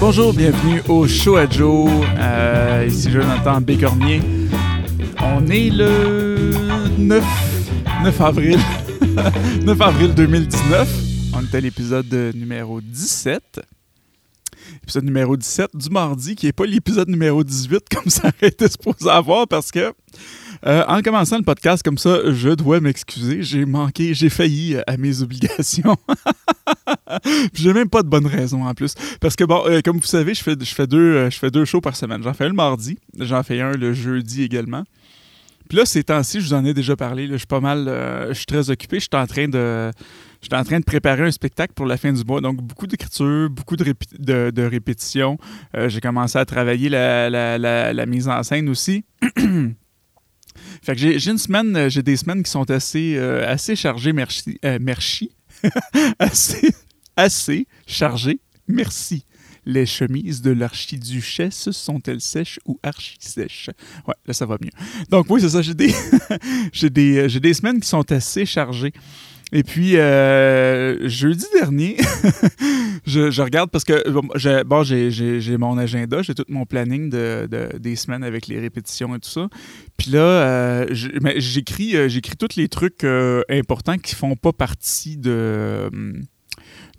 Bonjour, bienvenue au Show à Joe. Euh, ici Jonathan Bécornier. On est le 9, 9 avril. 9 avril 2019. On est à l'épisode numéro 17. Épisode numéro 17 du mardi, qui n'est pas l'épisode numéro 18 comme ça aurait été supposé avoir parce que euh, en commençant le podcast comme ça, je dois m'excuser. J'ai manqué, j'ai failli à mes obligations. j'ai même pas de bonne raison en plus. Parce que, bon, euh, comme vous savez, je fais, deux, euh, je fais deux shows par semaine. J'en fais un le mardi, j'en fais un le jeudi également. Puis là, ces temps-ci, je vous en ai déjà parlé. je suis pas mal. je suis très occupé. Je suis en train de. J'étais en train de préparer un spectacle pour la fin du mois, donc beaucoup d'écriture, beaucoup de, répétitions. j'ai commencé à travailler la mise en scène aussi. J'ai une semaine, euh, j'ai des semaines qui sont assez, euh, assez chargées, merci. Euh, merci. assez, chargées, merci. Les chemises de l'archiduchesse sont-elles sèches ou archi-sèches? Ouais, là, ça va mieux. Donc, oui, c'est ça. J'ai des, des, des, semaines qui sont assez chargées. Et puis, euh, jeudi dernier, je, regarde parce que bon, j'ai mon agenda, j'ai tout mon planning de, des semaines avec les répétitions et tout ça. Puis là, euh, j'écris euh, j'écris tous les trucs importants qui font pas partie de.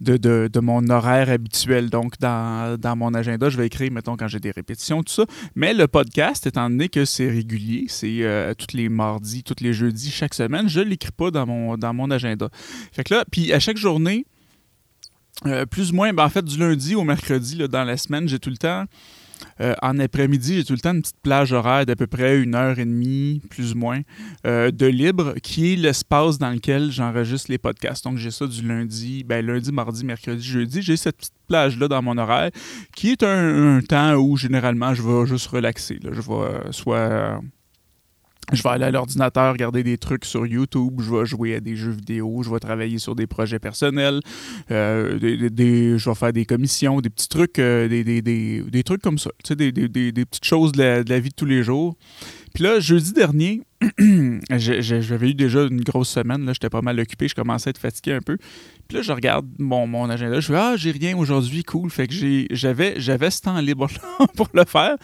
De, mon horaire habituel. Donc, dans, mon agenda, je vais écrire, mettons, quand j'ai des répétitions, tout ça. Mais le podcast, étant donné que c'est régulier, c'est euh, tous les mardis, tous les jeudis, chaque semaine, je ne l'écris pas dans mon, agenda. Fait que là, puis à chaque journée, euh, plus ou moins, ben, en fait, du lundi au mercredi, dans la semaine, j'ai tout le temps euh, en après-midi, j'ai tout le temps une petite plage horaire d'à peu près une heure et demie, plus ou moins, euh, de libre, qui est l'espace dans lequel j'enregistre les podcasts. Donc, j'ai ça du lundi, ben, lundi, mardi, mercredi, jeudi. J'ai cette petite plage-là dans mon horaire, qui est un, temps où, généralement, je vais juste relaxer. Je vais euh, soit je vais aller à l'ordinateur, regarder des trucs sur YouTube, je vais jouer à des jeux vidéo, je vais travailler sur des projets personnels, euh, des, je vais faire des commissions, des petits trucs, euh, des, trucs comme ça, tu sais, des, petites choses de la, vie de tous les jours. Puis là, jeudi dernier, j'avais eu déjà une grosse semaine, là, j'étais pas mal occupé, je commençais à être fatigué un peu. Puis là, je regarde mon, mon agenda, je fais Ah, j'ai rien aujourd'hui, cool. Fait que j'avais ce temps libre pour le faire.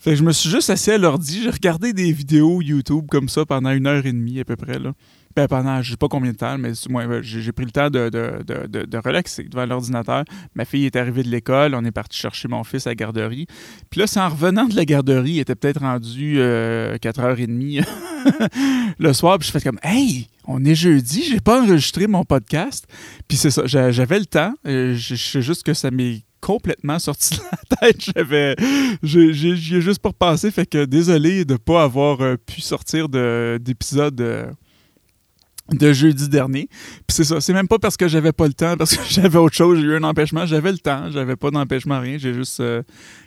Fait que je me suis juste assis à l'ordi, j'ai regardé des vidéos YouTube comme ça pendant une heure et demie à peu près. Là. Ben, pendant, je sais pas combien de temps, mais moi, j'ai pris le temps de, de, relaxer devant l'ordinateur. Ma fille est arrivée de l'école, on est parti chercher mon fils à la garderie. Puis là, c'est en revenant de la garderie, il était peut-être rendu 4h30 euh, le soir, puis je fais comme Hey, on est jeudi, j'ai pas enregistré mon podcast. Puis c'est ça, j'avais le temps. Euh, je sais juste que ça m'est complètement sorti de la tête. J'avais, j'ai juste pas repensé, fait que désolé de pas avoir euh, pu sortir d'épisode euh, de, jeudi dernier. Puis c'est ça, c'est même pas parce que j'avais pas le temps, parce que j'avais autre chose, j'ai eu un empêchement. J'avais le temps, j'avais pas d'empêchement, rien. J'ai juste euh,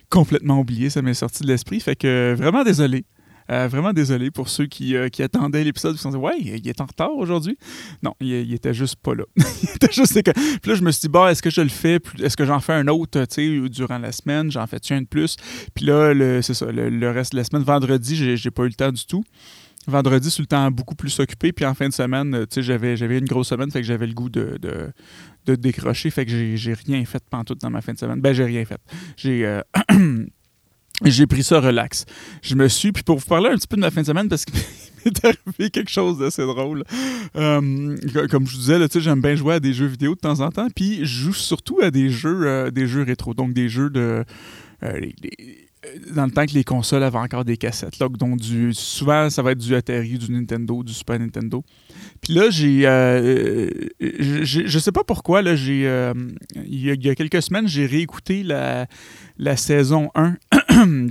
complètement oublié, ça m'est sorti de l'esprit. Fait que vraiment désolé. Euh, vraiment désolé pour ceux qui, euh, attendaient l'épisode. Ils se sont dit, ouais, il est en retard aujourd'hui. Non, il, était juste pas là. il était juste. Puis là, je me suis dit, bon, est-ce que je le fais Est-ce que j'en fais un autre, durant la semaine J'en fais-tu un de plus? Puis là, c'est ça, le, reste de la semaine, vendredi, j'ai pas eu le temps du tout. Vendredi, sur le temps beaucoup plus occupé. Puis en fin de semaine, j'avais, une grosse semaine, fait que j'avais le goût de, de, décrocher. Fait que j'ai, rien fait pantoute dans ma fin de semaine. Ben, j'ai rien fait. J'ai. Euh, j'ai pris ça relax. Je me suis, puis pour vous parler un petit peu de ma fin de semaine, parce qu'il m'est arrivé quelque chose d'assez drôle. Euh, comme je vous disais, j'aime bien jouer à des jeux vidéo de temps en temps, puis je joue surtout à des jeux, euh, des jeux rétro, donc des jeux de... Euh, dans le temps que les consoles avaient encore des cassettes. Là, donc souvent, ça va être du Atari, du Nintendo, du Super Nintendo. Puis là, j'ai. je sais pas pourquoi, là, j'ai. il, y a, quelques semaines, j'ai réécouté la, la saison 1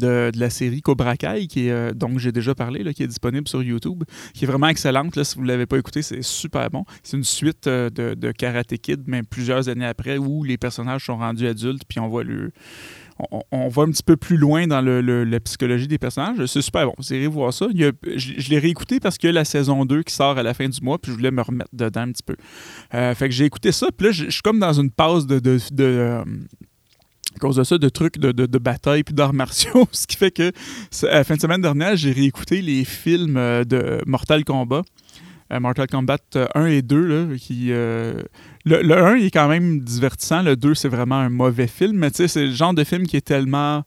de, la série Cobra Kai, qui est, euh, dont j'ai déjà parlé, là, qui est disponible sur YouTube, qui est vraiment excellente. Là, si vous ne l'avez pas écouté, c'est super bon. C'est une suite euh, de, Karate Kid, mais plusieurs années après, où les personnages sont rendus adultes, puis on voit le. On, voit un petit peu plus loin dans le, la psychologie des personnages. C'est super bon. Vous irez voir ça. je, l'ai réécouté parce y a la saison 2 qui sort à la fin du mois, puis je voulais me remettre dedans un petit peu. Euh, fait que j'ai écouté ça, puis là, je, suis comme dans une pause de, de, à cause de ça, de trucs de, de, bataille puis d'arts martiaux, ce qui fait que à la fin de semaine dernière, j'ai réécouté les films euh, de Mortal Kombat. Mortal Kombat 1 et 2, là, qui... le, le 1, il est quand même divertissant. Le 2, c'est vraiment un mauvais film. Mais tu sais, c'est le genre de film qui est tellement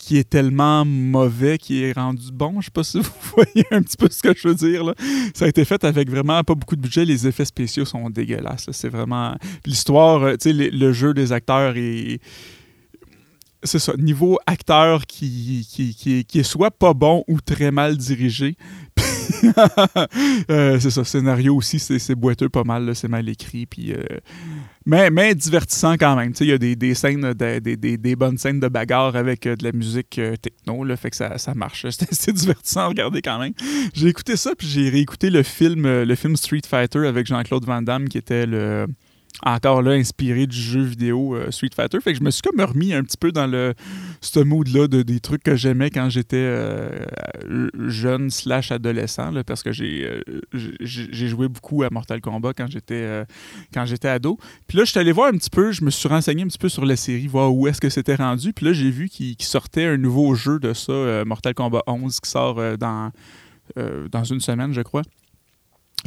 qui est tellement mauvais qui est rendu bon. Je sais pas si vous voyez un petit peu ce que je veux dire. Là. Ça a été fait avec vraiment pas beaucoup de budget. Les effets spéciaux sont dégueulasses. C'est vraiment. L'histoire, tu sais, le, jeu des acteurs est. C'est ça, niveau acteur qui, qui, qui, qui, est soit pas bon ou très mal dirigé. Euh, c'est ça, scénario aussi, c'est boiteux pas mal, c'est mal écrit. Puis, euh, mais, mais divertissant quand même. Il y a des, des scènes, des, des, des, bonnes scènes de bagarre avec euh, de la musique techno, là, fait que ça, ça marche. C'est divertissant à regarder quand même. J'ai écouté ça, puis j'ai réécouté le film, le film Street Fighter avec Jean-Claude Van Damme, qui était le encore là inspiré du jeu vidéo euh, Street Fighter. Fait que je me suis comme remis un petit peu dans le ce mood-là de, des trucs que j'aimais quand j'étais euh, jeune slash adolescent, parce que euh, j'ai j'ai joué beaucoup à Mortal Kombat quand j'étais quand j'étais ado. Puis là, je suis allé voir un petit peu, je me suis renseigné un petit peu sur la série, voir où est-ce que c'était rendu. Puis là, j'ai vu qu'il sortait un nouveau jeu de ça, Mortal Kombat 11, qui sort dans, dans une semaine, je crois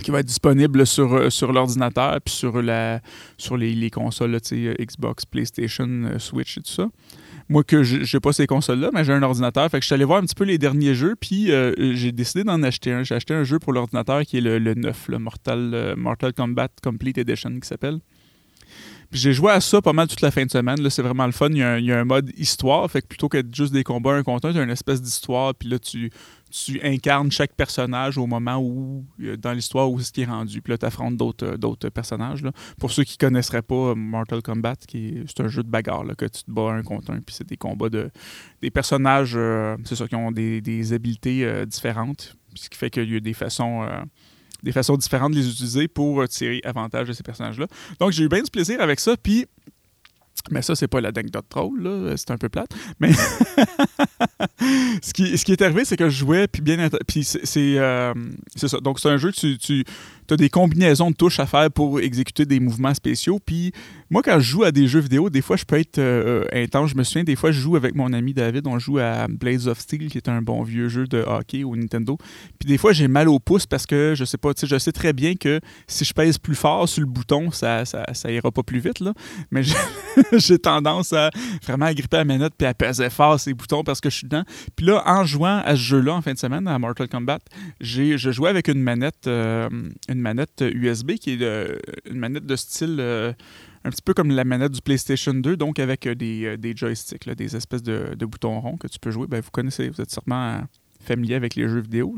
qui va être disponible sur, euh, sur l'ordinateur puis sur, la, sur les, les consoles, euh, Xbox, PlayStation, euh, Switch et tout ça. Moi, que j'ai pas ces consoles-là, mais j'ai un ordinateur. Fait que je suis allé voir un petit peu les derniers jeux, puis j'ai décidé d'en acheter un. J'ai acheté un jeu pour l'ordinateur qui est le, le 9, le Mortal, Mortal Kombat Complete Edition qui s'appelle. J'ai joué à ça pas mal toute la fin de semaine. Là, c'est vraiment le fun. Il y, a un, y, a un, mode histoire. Fait que plutôt qu'être juste des combats un, tu as une espèce d'histoire. Puis là, tu, tu incarnes chaque personnage au moment où, euh, dans l'histoire, où est-ce qui est rendu. Puis là, tu affrontes d'autres, euh, d'autres personnages. Pour ceux qui ne connaisseraient pas euh, Mortal Kombat, qui c'est un jeu de bagarre là, que tu te bats un contre un. Puis c'est des combats de. Des personnages, c'est ça, qui ont des, des habiletés différentes. Ce qui fait qu'il y a des façons des façons différentes de les utiliser pour tirer avantage de ces personnages-là. Donc, j'ai eu bien du plaisir avec ça. Puis, mais ça, c'est pas la l'anecdote drôle. C'est un peu plate. Mais ce, qui, ce qui est arrivé, c'est que je jouais, puis bien. Puis c'est euh, ça. Donc, c'est un jeu que tu as des combinaisons de touches à faire pour exécuter des mouvements spéciaux. Puis moi, quand je joue à des jeux vidéo, des fois, je peux être euh, intense. Je me souviens, des fois, je joue avec mon ami David. On joue à Blades of Steel, qui est un bon vieux jeu de hockey au Nintendo. Puis des fois, j'ai mal au pouce parce que je sais pas, je sais très bien que si je pèse plus fort sur le bouton, ça, ira pas plus vite. Mais j'ai tendance à vraiment gripper la manette puis à peser fort ces boutons parce que je suis dedans. Puis là, en jouant à ce jeu-là en fin de semaine, à Mortal Kombat, je jouais avec une manette. Euh, une manette USB qui est une manette de style euh, un petit peu comme la manette du PlayStation 2, donc avec euh, des, des, joysticks, des espèces de, boutons ronds que tu peux jouer. Ben, vous connaissez, vous êtes sûrement familier avec les jeux vidéo,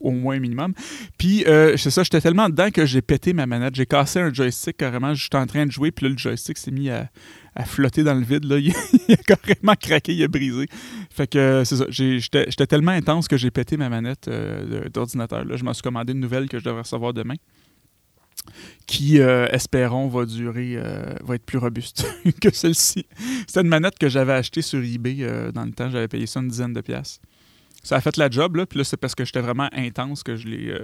au moins minimum. Puis, euh, c'est ça, j'étais tellement dedans que j'ai pété ma manette. J'ai cassé un joystick carrément. J'étais en train de jouer, puis là, le joystick s'est mis à, flotter dans le vide. Là. Il, a carrément craqué, il a brisé. Fait que, c'est ça, j'étais tellement intense que j'ai pété ma manette d'ordinateur. Je m'en suis commandé une nouvelle que je devrais recevoir demain qui, euh, espérons, va durer, euh, va être plus robuste que celle-ci. C'était une manette que j'avais achetée sur eBay euh, dans le temps. J'avais payé ça une dizaine de pièces. Ça a fait la job, là. Puis là, c'est parce que j'étais vraiment intense que je l'ai,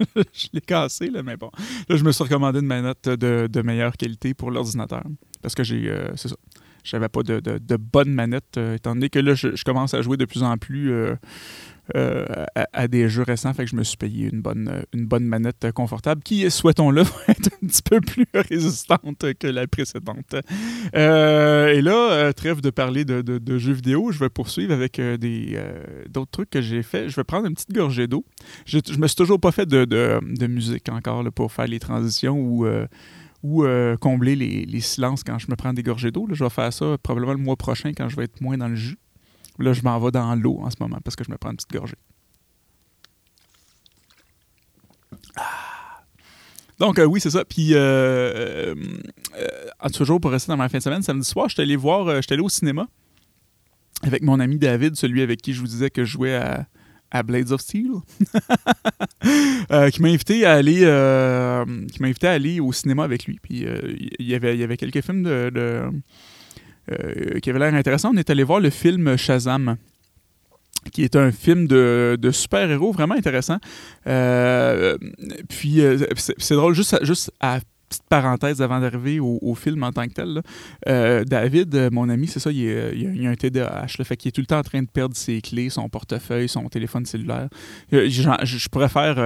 je cassé, là. Mais bon, là, je me suis recommandé une manette de, de meilleure qualité pour l'ordinateur. Parce que j'ai, c'est ça. J'avais pas de, de, bonne manette, étant donné que là, je, commence à jouer de plus en plus euh, à, des jeux récents. Fait que je me suis payé une bonne, euh, une bonne manette confortable qui, souhaitons-le, va être un petit peu plus résistante que la précédente. Euh, et là, trêve de parler de, de, jeux vidéo, je vais poursuivre avec des d'autres trucs que j'ai fait. Je vais prendre une petite gorgée d'eau. Je, je me suis toujours pas fait de, musique encore pour faire les transitions ou ou combler les, les, silences quand je me prends des gorgées d'eau. Je vais faire ça probablement le mois prochain quand je vais être moins dans le jus. Là, je m'en vais dans l'eau en ce moment parce que je me prends une petite gorgée. Ah. Donc, euh, oui, c'est ça. Puis, euh, euh, toujours pour rester dans ma fin de semaine, samedi soir, je suis allé voir, je allé au cinéma avec mon ami David, celui avec qui je vous disais que je jouais à, Blades of Steel, qui m'a invité à aller, invité à aller au cinéma avec lui. Puis, il y avait, quelques films de euh, qui avait l'air intéressant. On est allé voir le film Shazam qui est un film de, super-héros vraiment intéressant. Euh, puis, euh, c'est drôle, juste à petite parenthèse avant d'arriver au, film en tant que tel. Euh, David, euh, mon ami, c'est ça, il, il, a, un TDAH. Là, fait qu'il est tout le temps en train de perdre ses clés, son portefeuille, son téléphone cellulaire. Je, je, pourrais faire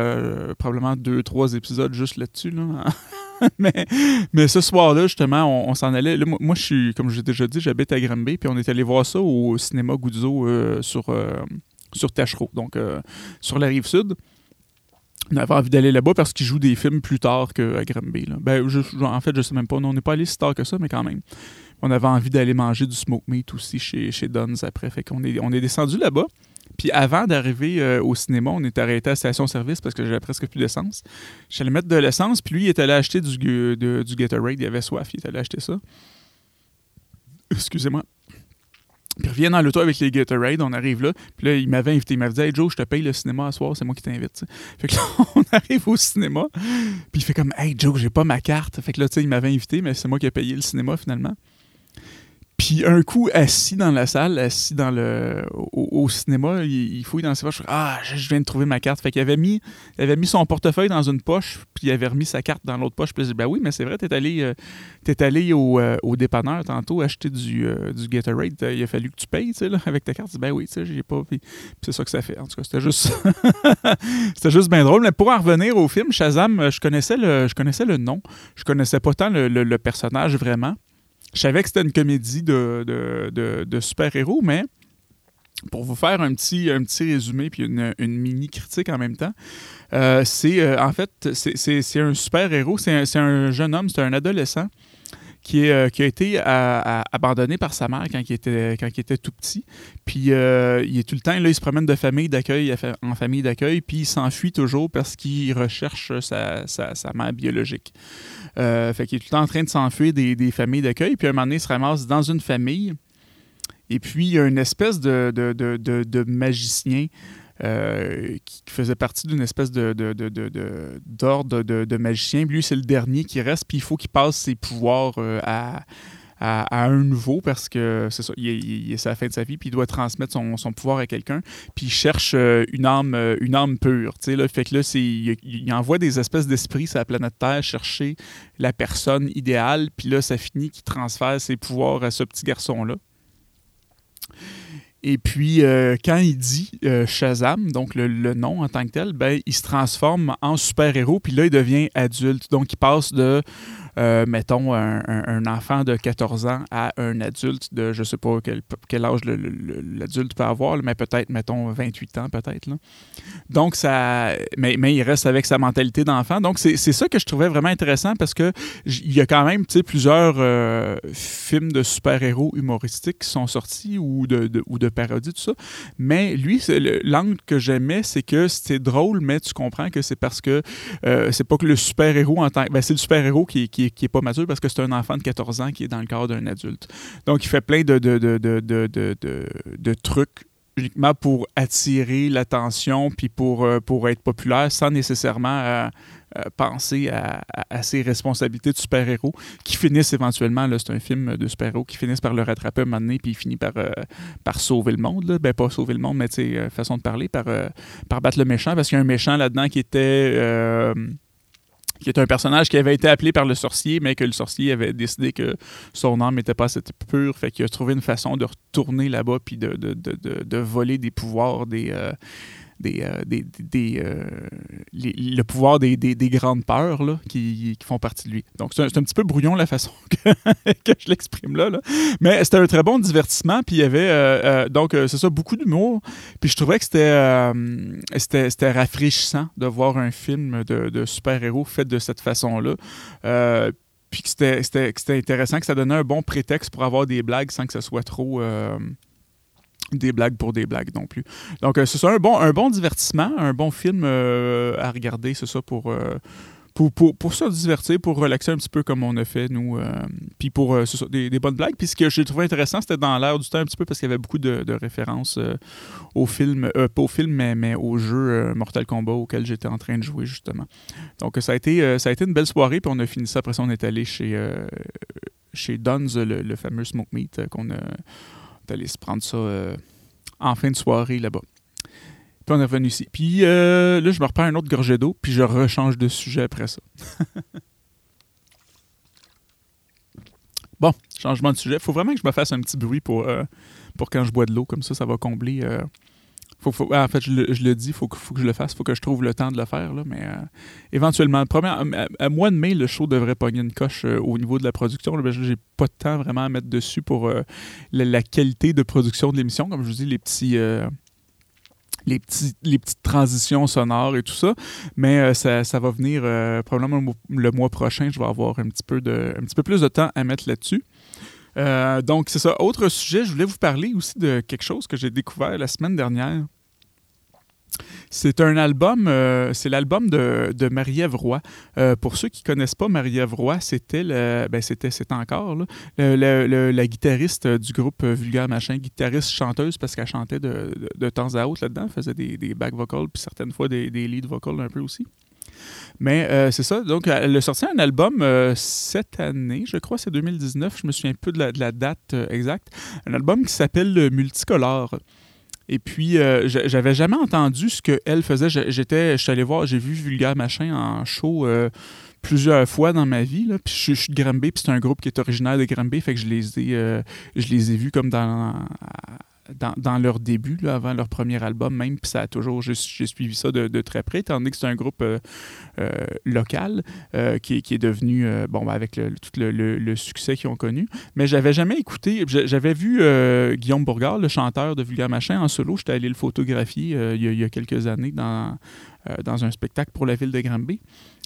probablement deux, trois épisodes juste là-dessus. mais, ce soir-là, justement, on, s'en allait. moi, je suis, comme j'ai déjà dit, j'habite à Granby, puis on est allé voir ça au cinéma Guzzo sur, sur Tachereau, donc sur la rive sud on avait envie d'aller là-bas parce qu'ils jouent des films plus tard qu'à Granby. Ben, en fait, je sais même pas. on n'est pas allé si tard que ça, mais quand même. On avait envie d'aller manger du smoke meat aussi chez, chez Duns après. Fait qu'on est, on est descendu là-bas. Puis avant d'arriver euh, au cinéma, on est arrêté à la station-service parce que j'avais presque plus d'essence. J'allais mettre de l'essence, puis lui, il est allé acheter du, du Gatorade. Il avait soif, il est allé acheter ça. Excusez-moi. Puis revient dans l'auto avec les Gatorade, on arrive là. Puis là, il m'avait invité. Il m'avait dit Hey Joe, je te paye le cinéma à soir, c'est moi qui t'invite. Fait que là, on arrive au cinéma. Puis il fait comme Hey Joe, j'ai pas ma carte. Fait que là, tu sais, il m'avait invité, mais c'est moi qui ai payé le cinéma finalement. Puis un coup, assis dans la salle, assis dans le au, cinéma, il, fouille dans ses poches. Ah, je, viens de trouver ma carte. Fait qu'il avait mis, il avait mis son portefeuille dans une poche, puis il avait remis sa carte dans l'autre poche. Puis il dit, ben oui, mais c'est vrai, t'es allé, euh, es allé au, euh, au, dépanneur tantôt acheter du, euh, du Gatorade. Il a fallu que tu payes, tu sais, là, avec ta carte. ben oui, tu sais, j'ai pas. Puis, c'est ça que ça fait. En tout cas, c'était juste, c'était juste bien drôle. Mais pour en revenir au film, Shazam, je connaissais le, je connaissais le nom. Je connaissais pas tant le personnage vraiment. Je savais que c'était une comédie de, super-héros, mais pour vous faire un petit, un petit résumé puis une, mini critique en même temps, euh, c'est euh, en fait c'est un super-héros, c'est un, jeune homme, c'est un adolescent qui, euh, qui a été abandonné par sa mère quand il était, quand il était tout petit. Puis il est tout le temps, là, il se promène de famille d'accueil en famille d'accueil, puis il s'enfuit toujours parce qu'il recherche sa, sa, sa, mère biologique. Euh, fait qu'il est tout le temps en train de s'enfuir des, familles d'accueil. Puis un moment donné, il se ramasse dans une famille. Et puis, il y a une espèce de, de, magicien euh, qui faisait partie d'une espèce de, d'ordre de, magicien. Lui, c'est le dernier qui reste, puis il faut qu'il passe ses pouvoirs euh, à, un nouveau parce que c'est la fin de sa vie, puis il doit transmettre son, pouvoir à quelqu'un, puis il cherche euh, une âme, une âme pure. Fait que là, il, il, envoie des espèces d'esprits sur la planète Terre chercher la personne idéale, puis là, ça finit qu'il transfère ses pouvoirs à ce petit garçon-là. Et puis, euh, quand il dit Shazam, donc le, le, nom en tant que tel, ben, il se transforme en super-héros, puis là, il devient adulte. Donc, il passe de euh, mettons, un, enfant de 14 ans à un adulte de, je sais pas quel, quel âge l'adulte peut avoir, mais peut-être, mettons, 28 ans, peut-être. Donc, ça. Mais, mais il reste avec sa mentalité d'enfant. Donc, c'est ça que je trouvais vraiment intéressant parce que il y a quand même, plusieurs euh, films de super-héros humoristiques qui sont sortis ou de, ou de parodies, tout ça. Mais lui, l'angle que j'aimais, c'est que c'était drôle, mais tu comprends que c'est parce que euh, c'est pas que le super-héros en tant ben, c'est le super-héros qui, qui, qui est pas mature parce que c'est un enfant de 14 ans qui est dans le corps d'un adulte. Donc, il fait plein de, de, de, de trucs uniquement pour attirer l'attention puis pour, euh, pour être populaire sans nécessairement euh, euh, penser à, ses responsabilités de super-héros qui finissent éventuellement, c'est un film de super-héros, qui finissent par le rattraper un moment donné puis il finit par, par sauver le monde. Là. Ben, pas sauver le monde, mais façon de parler, par, par battre le méchant parce qu'il y a un méchant là-dedans qui était qui est un personnage qui avait été appelé par le sorcier, mais que le sorcier avait décidé que son âme n'était pas assez pure, fait qu'il a trouvé une façon de retourner là-bas puis de, de, de, de, voler des pouvoirs des, euh, des, euh, des, euh, le pouvoir des, grandes peurs là, qui, font partie de lui. Donc, c'est un, petit peu brouillon la façon que, je l'exprime là, Mais c'était un très bon divertissement. Puis il y avait, euh, donc, c'est ça, beaucoup d'humour. Puis je trouvais que c'était, c'était, rafraîchissant de voir un film de, de super-héros fait de cette façon-là puis que c'était, intéressant, que ça donnait un bon prétexte pour avoir des blagues sans que ce soit trop, des blagues pour des blagues non plus. Donc, euh, c'est ça, un bon, un bon divertissement, un bon film euh, à regarder, c'est ça, pour, euh, pour, pour, pour, se divertir, pour relaxer un petit peu comme on a fait, nous. puis pour, des, des, bonnes blagues. Puis ce que j'ai trouvé intéressant, c'était dans l'air du temps un petit peu parce qu'il y avait beaucoup de, de références au film, pas au film, mais, mais au jeu Mortal Kombat auquel j'étais en train de jouer, justement. Donc, ça a été, ça a été une belle soirée, puis on a fini ça. Après ça, on est allé chez, chez Duns, le, le fameux Smoke Meat qu'on a d'aller se prendre ça euh, en fin de soirée là-bas. Puis on est revenu ici. Puis euh, là, je me reprends un autre gorgée d'eau, puis je rechange de sujet après ça. bon, changement de sujet. Faut vraiment que je me fasse un petit bruit pour, euh, pour quand je bois de l'eau, comme ça, ça va combler faut, en fait, je le, dis, il faut, que je le fasse, il faut que je trouve le temps de le faire. Mais euh, éventuellement, à, mois de mai, le show devrait pogner une coche euh, au niveau de la production. Je j'ai pas de temps vraiment à mettre dessus pour euh, la, qualité de production de l'émission. Comme je vous dis, les petits. les, petits, les petites transitions sonores et tout ça. Mais ça, ça, va venir probablement le mois prochain. Je vais avoir un petit peu, de, un petit peu plus de temps à mettre là-dessus. Donc, c'est ça. Autre sujet, je voulais vous parler aussi de quelque chose que j'ai découvert la semaine dernière. C'est un album, euh, c'est l'album de, de Marie-Ève. Euh, pour ceux qui ne connaissent pas Marie-Ève c'était ben c'était c'est encore la guitariste du groupe Vulgaire Machin, guitariste chanteuse parce qu'elle chantait de, de, temps à autre là-dedans, faisait des, des back vocals puis certaines fois des, des lead vocals un peu aussi. Mais euh, c'est ça. Donc, elle a sorti un album cette année, je crois, c'est 2019. Je me souviens peu de la, date exacte. Un album qui s'appelle Multicolore. Et puis, euh, j'avais jamais entendu ce qu'elle faisait. J'étais, je suis allé voir, j'ai vu Vulgaire Machin en show euh, plusieurs fois dans ma vie. Puis je, suis de Granby, puis c'est un groupe qui est originaire de Granby, fait que je les ai, euh, je les ai vus comme dans dans, leur début, avant leur premier album même, puis ça a toujours, j'ai suivi ça de, très près, étant donné que c'est un groupe euh, euh, local euh, qui, est devenu, bon, ben, avec tout le, succès qu'ils ont connu. Mais j'avais jamais écouté, j'avais vu Guillaume Bourgard, le chanteur de Vulgaire Machin, en solo, j'étais allé le photographier il y, a, quelques années dans, un spectacle pour la ville de Granby.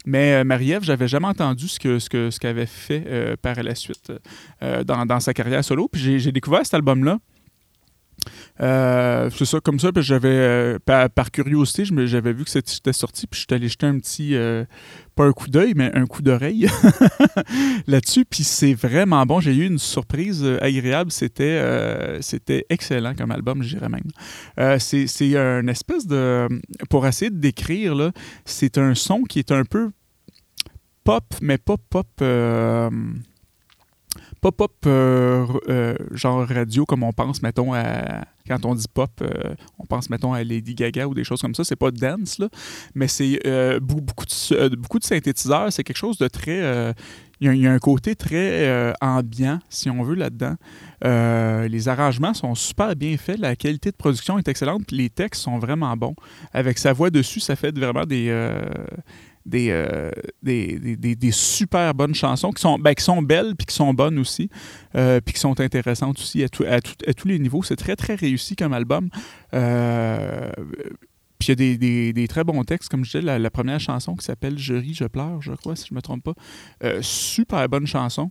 Mais Marie-Ève, j'avais jamais entendu ce ce qu'avait fait par la suite dans, sa carrière solo. Puis j'ai découvert cet album-là euh, c'est ça, comme ça, j'avais, euh, par, curiosité, j'avais vu que c'était sorti, puis je suis allé jeter un petit, euh, pas un coup d'œil, mais un coup d'oreille là-dessus, puis c'est vraiment bon. J'ai eu une surprise agréable, c'était, c'était excellent comme album, je dirais même. c'est, c'est un espèce de, pour essayer de décrire, c'est un son qui est un peu pop, mais pas pop pop-up euh, euh, genre radio comme on pense, mettons, quand on dit pop, euh, on pense, mettons, à Lady Gaga ou des choses comme ça. C'est pas dance, là, mais c'est beaucoup, de, beaucoup de synthétiseurs. C'est quelque chose de très... Il y, a un côté très ambiant, si on veut, là-dedans. les arrangements sont super bien faits, la qualité de production est excellente, les textes sont vraiment bons. Avec sa voix dessus, ça fait vraiment des, euh, des, des, des, super bonnes chansons qui sont, ben, qui sont belles puis qui sont bonnes aussi, euh, puis qui sont intéressantes aussi à, à, à, tous les niveaux. C'est très, très réussi comme album. Euh, puis il y a des, très bons textes, comme je disais, la, première chanson qui s'appelle Je ris, je pleure, je crois, si je ne me trompe pas. super bonne chanson.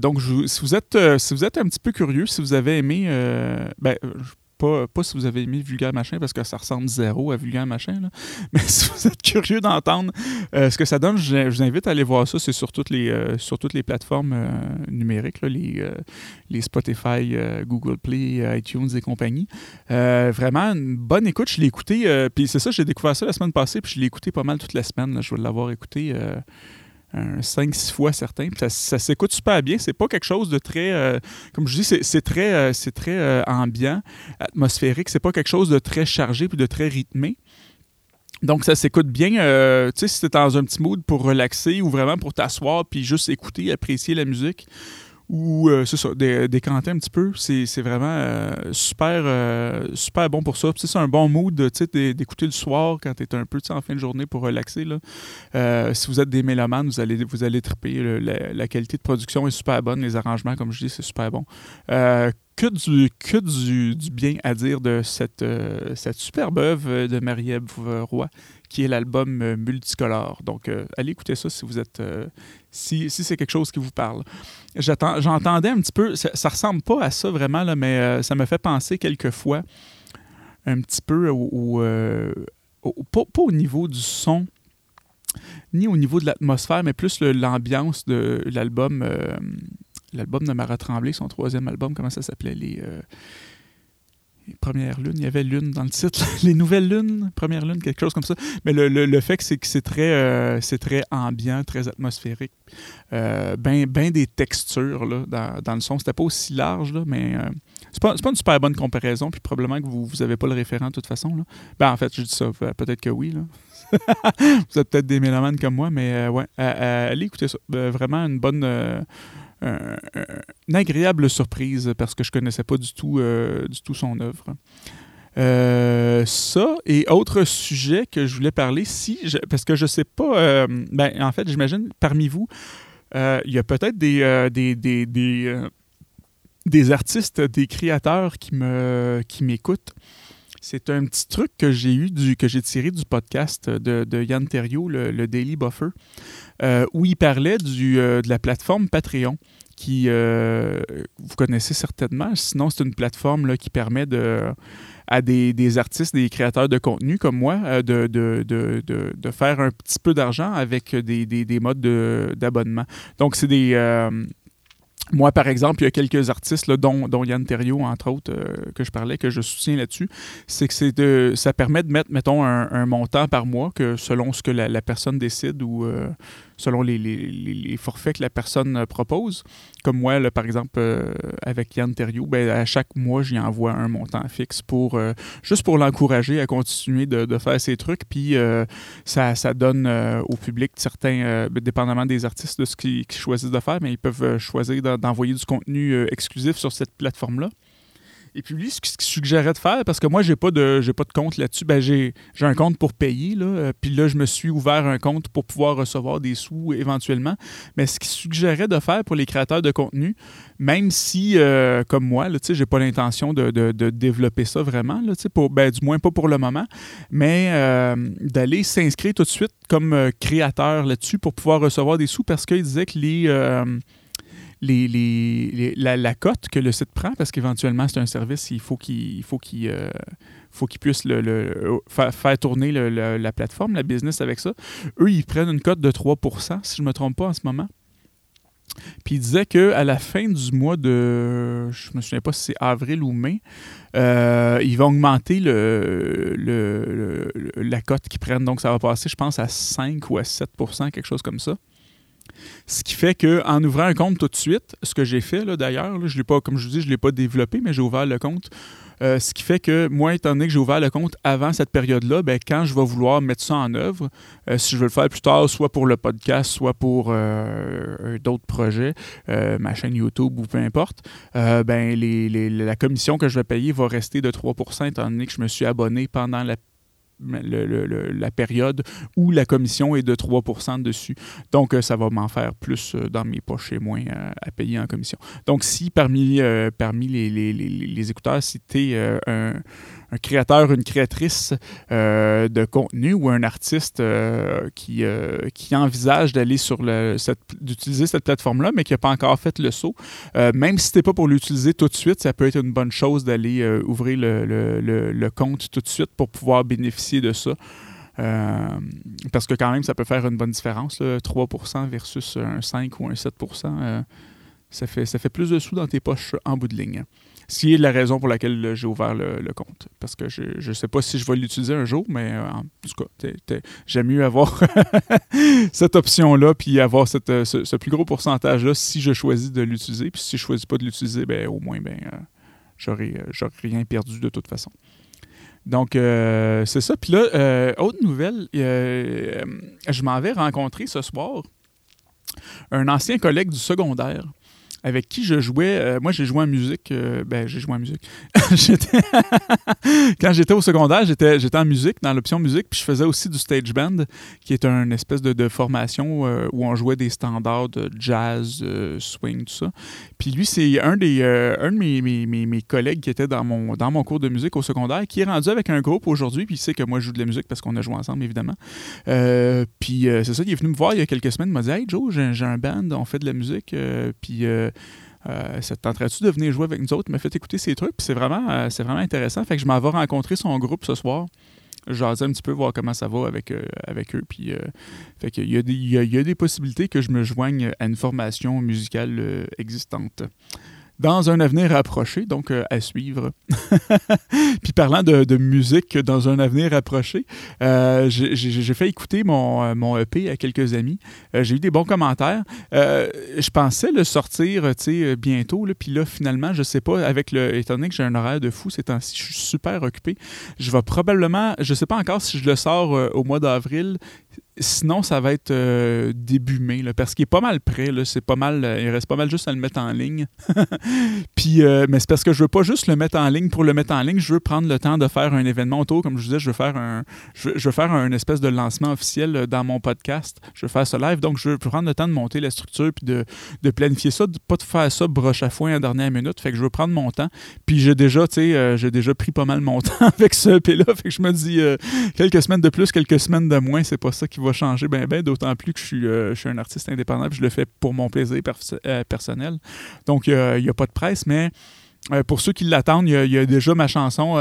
donc, si, vous êtes, si vous êtes un petit peu curieux, si vous avez aimé, ben, pas, pas si vous avez aimé Vulgaire Machin, parce que ça ressemble zéro à Vulgaire Machin, là. mais si vous êtes curieux d'entendre euh, ce que ça donne, je, vous invite à aller voir ça. C'est sur toutes les, euh, sur toutes les plateformes euh, numériques, là, les, les Spotify, Google Play, iTunes et compagnie. vraiment, une bonne écoute. Je l'ai écouté, puis c'est ça, j'ai découvert ça la semaine passée, puis je l'ai écouté pas mal toute la semaine. Je vais l'avoir écouté 5-6 fois certain. ça, s'écoute super bien. C'est pas quelque chose de très. Euh, comme je dis, c'est très, c'est très euh, euh, ambiant, atmosphérique. C'est pas quelque chose de très chargé puis de très rythmé. Donc, ça s'écoute bien. tu sais, si t'es dans un petit mood pour relaxer ou vraiment pour t'asseoir puis juste écouter, apprécier la musique ou euh, c'est ça, décanter un petit peu, c'est vraiment euh, super, euh, super bon pour ça. C'est un bon mood d'écouter le soir quand tu es un peu en fin de journée pour relaxer. Là. si vous êtes des mélomanes, vous allez, vous allez triper. la, qualité de production est super bonne, les arrangements, comme je dis, c'est super bon. Que du, du, bien à dire de cette, cette superbe œuvre de Marie-Ève Roy qui est l'album euh, multicolore. Donc, euh, allez écouter ça si vous êtes, euh, si, si c'est quelque chose qui vous parle. J'entendais un petit peu, ça, ça, ressemble pas à ça vraiment, là, mais ça me fait penser quelquefois un petit peu au, pas, au niveau du son, ni au niveau de l'atmosphère, mais plus l'ambiance de l'album, l'album de Marat Tremblay, son troisième album, comment ça s'appelait les première lune, il y avait lune dans le titre, les nouvelles lunes, première lune, quelque chose comme ça. Mais le, le, fait que c'est que c'est très, euh, c'est très ambiant, très atmosphérique. Euh, ben, ben des textures là, dans, dans le son. C'était pas aussi large, là, mais euh, c'est pas, pas, une super bonne comparaison. Puis probablement que vous n'avez pas le référent de toute façon. Là. Ben, en fait, je dis ça, peut-être que oui. Là. vous êtes peut-être des mélomanes comme moi, mais ouais, allez écouter ça. vraiment une bonne une agréable surprise parce que je connaissais pas du tout, du tout son œuvre. ça et autre sujet que je voulais parler, si parce que je sais pas, ben, en fait, j'imagine parmi vous, il y a peut-être des, des, des, des, des, artistes, des créateurs qui me qui m'écoutent c'est un petit truc que j'ai eu du que j'ai tiré du podcast de, de Yann Terrio, le, Daily Buffer, euh, où il parlait du, euh, de la plateforme Patreon, qui euh, vous connaissez certainement. Sinon, c'est une plateforme là, qui permet de à des, des, artistes, des créateurs de contenu comme moi, de, de, de faire un petit peu d'argent avec des, des modes d'abonnement. Donc, c'est des, moi, par exemple, il y a quelques artistes, dont, Yann Terriot, entre autres, euh, que je parlais, que je soutiens là-dessus. C'est que ça permet de mettre, mettons, un, montant par mois que selon ce que la, personne décide ou euh, selon les, forfaits que la personne euh, propose. Comme moi, par exemple, avec Yann Terriot, ben, à chaque mois, j'y envoie un montant fixe pour juste pour l'encourager à continuer de, faire ses trucs. Puis ça, donne au public certains, ben, dépendamment des artistes de ce qu'ils choisissent de faire, mais ils peuvent choisir d'envoyer du contenu exclusif sur cette plateforme-là. Et puis lui, ce qu'il suggérait de faire, parce que moi, j'ai pas pas de compte là-dessus, ben j'ai un compte pour payer. Là, euh, puis là, je me suis ouvert un compte pour pouvoir recevoir des sous éventuellement. Mais ce qu'il suggérait de faire pour les créateurs de contenu, même si, euh, comme moi, je n'ai pas l'intention de, développer ça vraiment, là, pour, ben, du moins pas pour le moment, mais euh, d'aller s'inscrire tout de suite comme créateur là-dessus pour pouvoir recevoir des sous parce qu'il disait que les les, la, cote que le site prend, parce qu'éventuellement, c'est un service, il faut qu'il euh, faut qu'il puisse le, faire, tourner la plateforme, la business avec ça. Eux, ils prennent une cote de 3% si je ne me trompe pas en ce moment. Puis il disait qu'à la fin du mois de. Je me souviens pas si c'est avril ou mai, euh, ils vont augmenter le, la cote qu'ils prennent. Donc ça va passer, je pense, à 5 ou à 7% quelque chose comme ça. Ce qui fait qu'en ouvrant un compte tout de suite, ce que j'ai fait d'ailleurs, je l'ai pas, comme je vous dis, je ne l'ai pas développé, mais j'ai ouvert le compte. Euh, ce qui fait que moi, étant donné que j'ai ouvert le compte avant cette période-là, ben, quand je vais vouloir mettre ça en œuvre, euh, si je veux le faire plus tard, soit pour le podcast, soit pour euh, d'autres projets, ma chaîne YouTube ou peu importe, ben, la commission que je vais payer va rester de 3% étant donné que je me suis abonné pendant la la période où la commission est de 3 dessus. Donc, euh, ça va m'en faire plus euh, dans mes poches et moins euh, à payer en commission. Donc, si parmi, parmi les, les, les, écouteurs, si tu un un créateur, une créatrice euh, de contenu ou un artiste euh, qui, euh, qui envisage d'aller sur le, d'utiliser cette plateforme-là, mais qui n'a pas encore fait le saut, même si ce n'est pas pour l'utiliser tout de suite, ça peut être une bonne chose d'aller ouvrir le, le, le, compte tout de suite pour pouvoir bénéficier de ça. parce que quand même, ça peut faire une bonne différence. 3% versus un 5 ou un 7%, ça, fait, ça fait plus de sous dans tes poches en bout de ligne. Ce qui est la raison pour laquelle j'ai ouvert le, compte. Parce que je ne sais pas si je vais l'utiliser un jour, mais euh, en tout cas, j'aime mieux avoir cette option-là, puis avoir cette, ce, plus gros pourcentage-là si je choisis de l'utiliser. Puis si je ne choisis pas de l'utiliser, ben, au moins, ben, euh, j'aurais rien perdu de toute façon. Donc, euh, c'est ça. Puis là, autre nouvelle, je m'en vais rencontrer ce soir un ancien collègue du secondaire avec qui je jouais. Euh, moi, j'ai joué en musique. Euh, ben, j'ai joué en musique. Quand j'étais au secondaire, j'étais, j'étais en musique, dans l'option musique, puis je faisais aussi du stage band, qui est une espèce de, formation euh, où on jouait des standards de jazz, swing, tout ça. Puis lui, c'est un, des, un de mes, mes, mes, collègues qui était dans mon, dans mon cours de musique au secondaire, qui est rendu avec un groupe aujourd'hui, puis il sait que moi, je joue de la musique parce qu'on a joué ensemble, évidemment. puis c'est ça, il est venu me voir il y a quelques semaines, il m'a dit Hey Joe, j'ai, un band, on fait de la musique, puis euh, ça te tenterait-tu de venir jouer avec nous autres? Il m'a fait écouter ces trucs, c'est vraiment, euh, vraiment intéressant. Fait que je m'en vais rencontrer son groupe ce soir. J'osais un petit peu voir comment ça va avec, euh, avec eux. Puis, fait qu'il y a, des, il y a des possibilités que je me joigne à une formation musicale existante dans un avenir approché, donc euh, à suivre. Puis parlant de, musique dans un avenir approché, euh, j'ai fait écouter mon, euh, mon, EP à quelques amis. j'ai eu des bons commentaires. je pensais le sortir bientôt, puis là, finalement, je sais pas, avec le, étant donné que j'ai un horaire de fou ces temps-ci, je suis super occupé. Je vais probablement, je sais pas encore si je le sors au mois d'avril Sinon, ça va être euh, début mai, parce qu'il est pas mal prêt. C'est pas mal, euh, il reste pas mal juste à le mettre en ligne. Puis, euh, mais c'est parce que je veux pas juste le mettre en ligne pour le mettre en ligne. Je veux prendre le temps de faire un événement autour. Comme je disais, je veux faire un, je veux, faire un espèce de lancement officiel dans mon podcast. Je veux faire ce live. Donc, je veux prendre le temps de monter la structure puis de, de planifier ça, de pas de faire ça broche à foin en dernière minute. Fait que je veux prendre mon temps. Puis, j'ai déjà, j'ai déjà pris pas mal mon temps avec ce puis là Fait que je me dis quelques semaines de plus, quelques semaines de moins, c'est pas ça qui va changer ben, ben, d'autant plus que je suis, euh, je suis un artiste indépendant et je le fais pour mon plaisir euh, personnel. Donc, il n'y a, pas de presse, mais euh, pour ceux qui l'attendent, il y, a déjà ma chanson.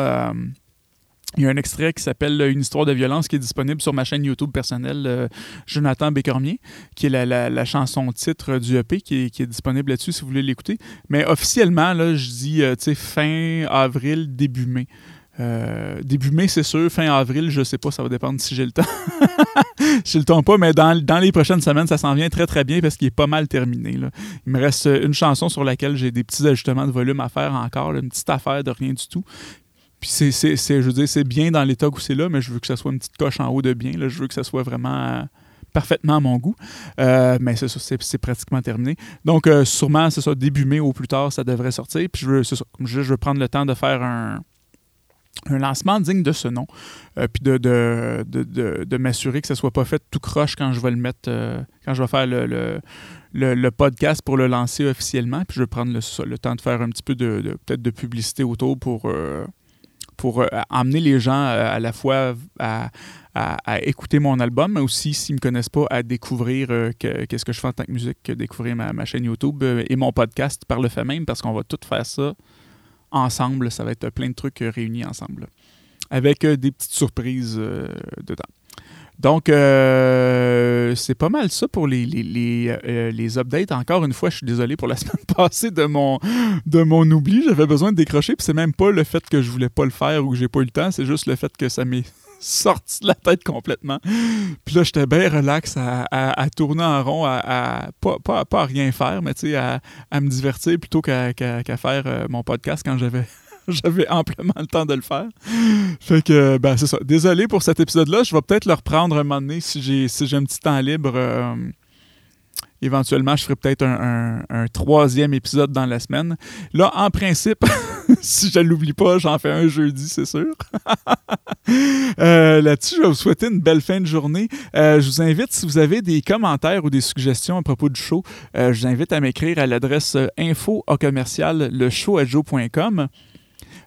il y a un extrait qui s'appelle Une histoire de violence qui est disponible sur ma chaîne YouTube personnelle, Jonathan Bécormier, qui est la, chanson titre du EP qui est, disponible là-dessus si vous voulez l'écouter. Mais officiellement, là, je dis fin avril, début mai. Euh, début mai, c'est sûr. Fin avril, je sais pas, ça va dépendre si j'ai le temps. j'ai le temps pas, mais dans, les prochaines semaines, ça s'en vient très très bien parce qu'il est pas mal terminé. Il me reste une chanson sur laquelle j'ai des petits ajustements de volume à faire encore, une petite affaire de rien du tout. Puis c'est, je veux dire, c'est bien dans l'état où c'est là, mais je veux que ça soit une petite coche en haut de bien. Je veux que ça soit vraiment euh, parfaitement à mon goût. Euh, mais c'est ça, c'est, pratiquement terminé. Donc, sûrement, c'est ça, début mai au plus tard, ça devrait sortir. Puis je veux, je veux prendre le temps de faire un, un lancement digne de ce nom, euh, puis de, de, de, de, m'assurer que ça ne soit pas fait tout croche quand je vais le mettre, euh, quand je vais faire le, le, le, podcast pour le lancer officiellement, puis je vais prendre le, temps de faire un petit peu de, peut-être de publicité autour pour, euh, pour amener les gens à la fois à, à, écouter mon album, mais aussi, s'ils ne me connaissent pas, à découvrir qu'est-ce que je fais en tant que musique, découvrir ma, ma chaîne YouTube et mon podcast par le fait même, parce qu'on va tout faire ça ensemble. Ça va être plein de trucs euh, réunis ensemble. Avec euh, des petites surprises euh, dedans. Donc, c'est pas mal ça pour les, les, updates. Encore une fois, je suis désolé pour la semaine passée de mon, de mon oubli. J'avais besoin de décrocher, puis c'est même pas le fait que je voulais pas le faire ou que j'ai pas eu le temps, c'est juste le fait que ça m'est sorti de la tête complètement. Puis là, j'étais bien relax à, tourner en rond, à, pas, pas, à rien faire, mais tu sais, à, me divertir plutôt qu'à faire euh, mon podcast quand j'avais j'avais amplement le temps de le faire. Fait que, ben, c'est ça. Désolé pour cet épisode-là. Je vais peut-être le reprendre un moment donné si j'ai si un petit temps libre. Euh, éventuellement, je ferai peut-être un, troisième épisode dans la semaine. Là, en principe, si je ne l'oublie pas, j'en fais un jeudi, c'est sûr. Euh, là-dessus, je vais vous souhaiter une belle fin de journée. Euh, je vous invite, si vous avez des commentaires ou des suggestions à propos du show, euh, je vous invite à m'écrire à l'adresse info commercial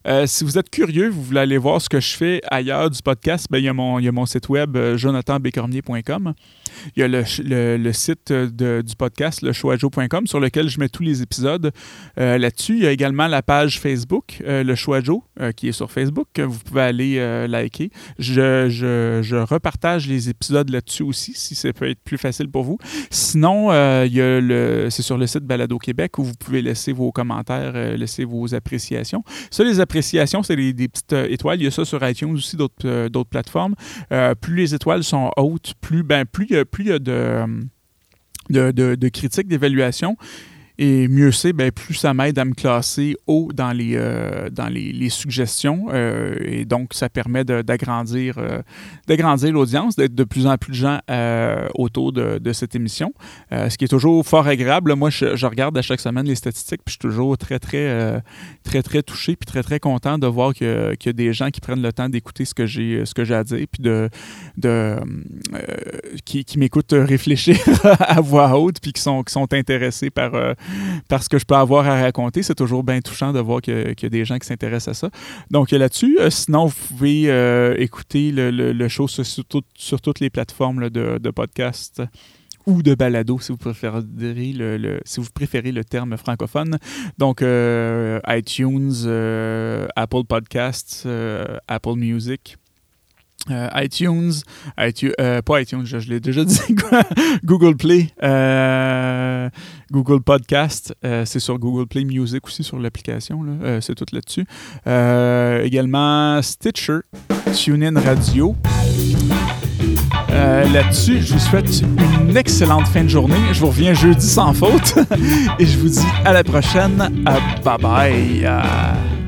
le si vous êtes curieux, vous voulez aller voir ce que je fais ailleurs du podcast, ben, il, y a mon, site web jonathanbecormier.com. Il y a le, site du podcast, le sur lequel je mets tous les épisodes. Euh, là-dessus, il y a également la page Facebook, euh, le Showajou, euh, qui est sur Facebook, que vous pouvez aller liker. Je, repartage les épisodes là-dessus aussi, si ça peut être plus facile pour vous. Sinon, c'est sur le site Balado Québec où vous pouvez laisser vos commentaires, laisser vos appréciations. Ça, les appréciations, c'est des, petites étoiles. Il y a ça sur iTunes aussi, d'autres, d'autres plateformes. plus les étoiles sont hautes, plus, ben, plus plus il y a de, de, de critiques, d'évaluation, et mieux c'est, ben, plus ça m'aide à me classer haut dans les, euh, dans les, suggestions. Euh, et donc, ça permet d'agrandir euh, d'agrandir l'audience, d'être de plus en plus de gens autour de, cette émission. ce qui est toujours fort agréable. Moi, je, regarde à chaque semaine les statistiques, puis je suis toujours très, très, très, très touché, puis très, très content de voir qu'il y, a des gens qui prennent le temps d'écouter ce que j'ai ce que j'ai à dire, puis de, de qui, qui m'écoutent réfléchir à voix haute, puis qui sont, qui sont intéressés par parce que je peux avoir à raconter. C'est toujours bien touchant de voir qu'il y, a des gens qui s'intéressent à ça. Donc là-dessus, euh, sinon, vous pouvez euh, écouter le, show sur, toutes les plateformes de, de podcast ou de balado si vous préférez le, terme francophone. Donc euh, iTunes, Apple Podcasts, Apple Music. Euh, iTunes, euh, pas iTunes, je, l'ai déjà dit, Google Play, euh, Google Podcast, c'est sur Google Play Music aussi sur l'application, c'est tout là-dessus. également Stitcher, TuneIn Radio. Là-dessus, je vous souhaite une excellente fin de journée. Je vous reviens jeudi sans faute et je vous dis à la prochaine. bye bye.